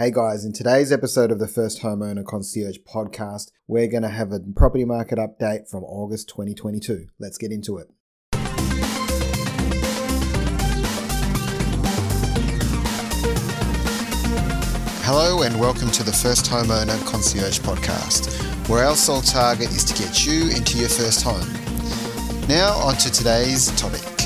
Hey guys, in today's episode of the First Homeowner Concierge podcast, we're going to have a property market update from August 2022. Let's get into it. Hello, and welcome to the First Homeowner Concierge podcast, where our sole target is to get you into your first home. Now, on to today's topic.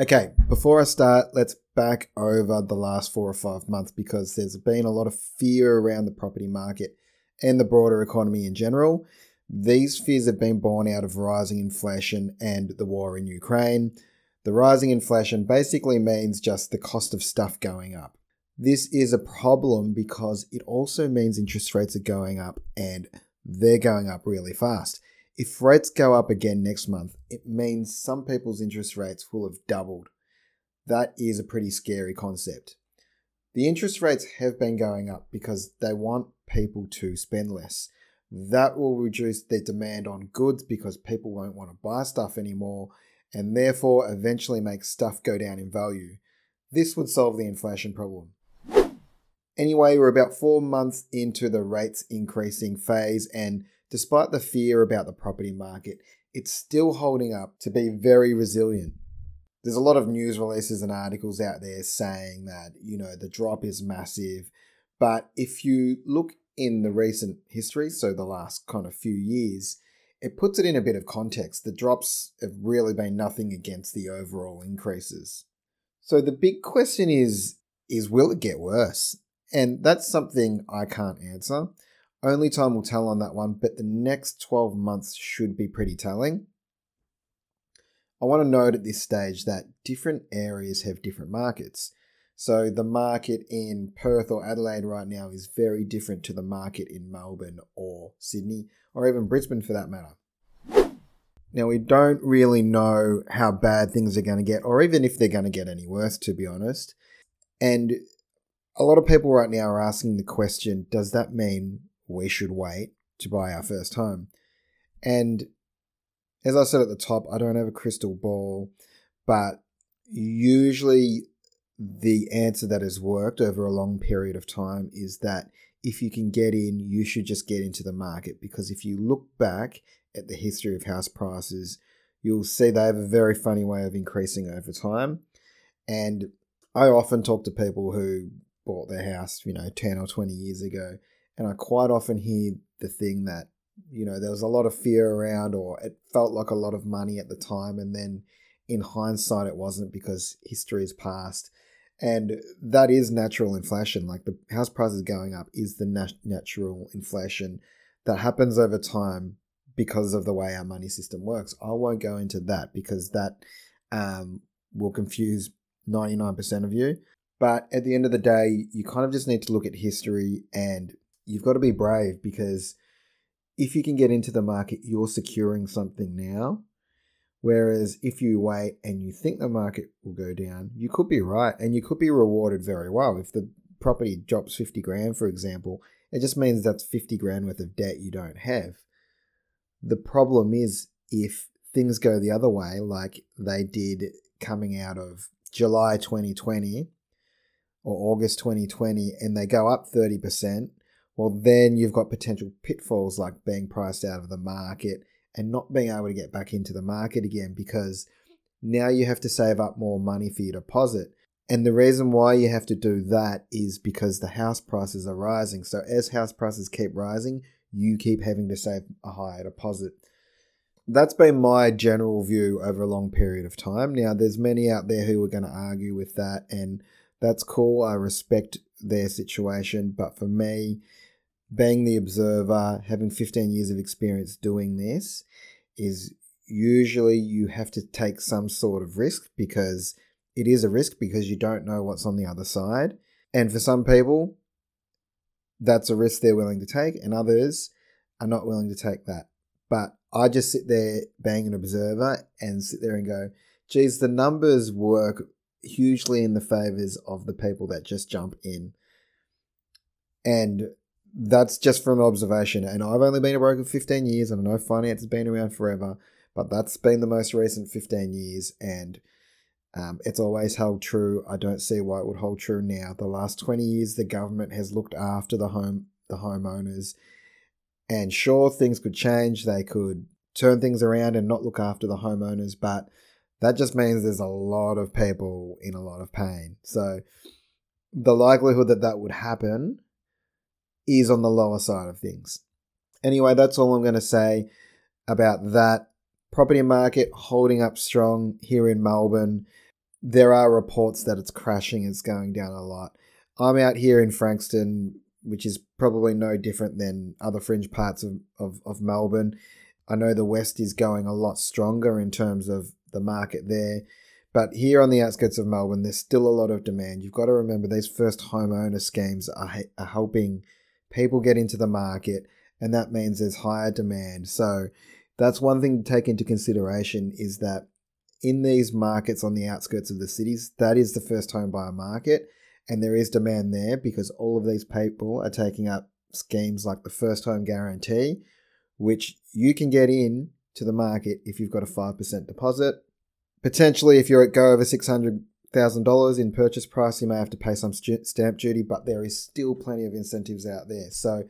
Okay, before I start, let's back over the last four or five months because there's been a lot of fear around the property market and the broader economy in general. These fears have been born out of rising inflation and the war in Ukraine. The rising inflation basically means just the cost of stuff going up. This is a problem because it also means interest rates are going up and they're going up really fast. If rates go up again next month, it means some people's interest rates will have doubled. That is a pretty scary concept. The interest rates have been going up because they want people to spend less. That will reduce their demand on goods because people won't want to buy stuff anymore and therefore eventually make stuff go down in value. This would solve the inflation problem. Anyway, we're about four months into the rates increasing phase, and despite the fear about the property market, it's still holding up to be very resilient. There's a lot of news releases and articles out there saying that, you know, the drop is massive. But if you look in the recent history, so the last kind of few years, it puts it in a bit of context. The drops have really been nothing against the overall increases. So the big question is is will it get worse? And that's something I can't answer. Only time will tell on that one, but the next 12 months should be pretty telling. I want to note at this stage that different areas have different markets. So the market in Perth or Adelaide right now is very different to the market in Melbourne or Sydney or even Brisbane for that matter. Now, we don't really know how bad things are going to get, or even if they're going to get any worse, to be honest. And a lot of people right now are asking the question does that mean we should wait to buy our first home. And as I said at the top, I don't have a crystal ball, but usually the answer that has worked over a long period of time is that if you can get in, you should just get into the market because if you look back at the history of house prices, you'll see they have a very funny way of increasing over time. And I often talk to people who bought their house, you know, 10 or 20 years ago, and I quite often hear the thing that, you know, there was a lot of fear around or it felt like a lot of money at the time. And then in hindsight, it wasn't because history is past. And that is natural inflation. Like the house prices going up is the nat- natural inflation that happens over time because of the way our money system works. I won't go into that because that um, will confuse 99% of you. But at the end of the day, you kind of just need to look at history and you've got to be brave because if you can get into the market, you're securing something now. Whereas if you wait and you think the market will go down, you could be right and you could be rewarded very well. If the property drops 50 grand, for example, it just means that's 50 grand worth of debt you don't have. The problem is if things go the other way, like they did coming out of July 2020 or August 2020, and they go up 30%, well, then you've got potential pitfalls like being priced out of the market and not being able to get back into the market again because now you have to save up more money for your deposit. And the reason why you have to do that is because the house prices are rising. So as house prices keep rising, you keep having to save a higher deposit. That's been my general view over a long period of time. Now, there's many out there who are going to argue with that, and that's cool. I respect their situation. But for me, being the observer, having 15 years of experience doing this, is usually you have to take some sort of risk because it is a risk because you don't know what's on the other side. And for some people, that's a risk they're willing to take, and others are not willing to take that. But I just sit there being an observer and sit there and go, geez, the numbers work hugely in the favors of the people that just jump in. And that's just from observation. And I've only been a broker for 15 years, and I know finance has been around forever, but that's been the most recent 15 years. And Um, it's always held true. I don't see why it would hold true now. The last 20 years, the government has looked after the home the homeowners. And sure, things could change. They could turn things around and not look after the homeowners, but that just means there's a lot of people in a lot of pain. So the likelihood that that would happen is on the lower side of things. Anyway, that's all I'm going to say about that. Property market holding up strong here in Melbourne. There are reports that it's crashing, it's going down a lot. I'm out here in Frankston, which is probably no different than other fringe parts of, of, of Melbourne. I know the West is going a lot stronger in terms of the market there. But here on the outskirts of Melbourne, there's still a lot of demand. You've got to remember these first homeowner schemes are, are helping people get into the market, and that means there's higher demand. So that's one thing to take into consideration is that in these markets on the outskirts of the cities, that is the first home buyer market, and there is demand there because all of these people are taking up schemes like the first home guarantee, which you can get in to the market if you've got a 5% deposit. Potentially, if you're at go over $600,000 in purchase price, you may have to pay some stamp duty, but there is still plenty of incentives out there. So,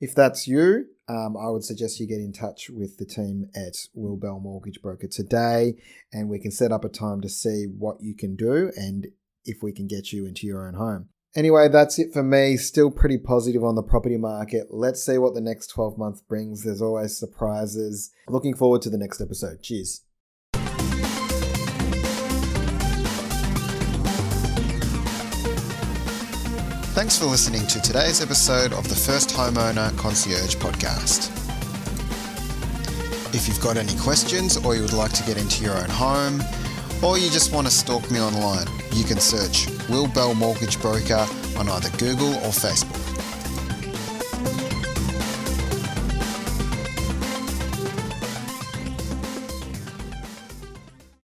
if that's you, um, I would suggest you get in touch with the team at Will Bell Mortgage Broker today, and we can set up a time to see what you can do and if we can get you into your own home. Anyway, that's it for me. Still pretty positive on the property market. Let's see what the next 12 months brings. There's always surprises. Looking forward to the next episode. Cheers. Thanks for listening to today's episode of the First Homeowner Concierge podcast. If you've got any questions or you would like to get into your own home, or you just want to stalk me online, you can search Will Bell Mortgage Broker on either Google or Facebook.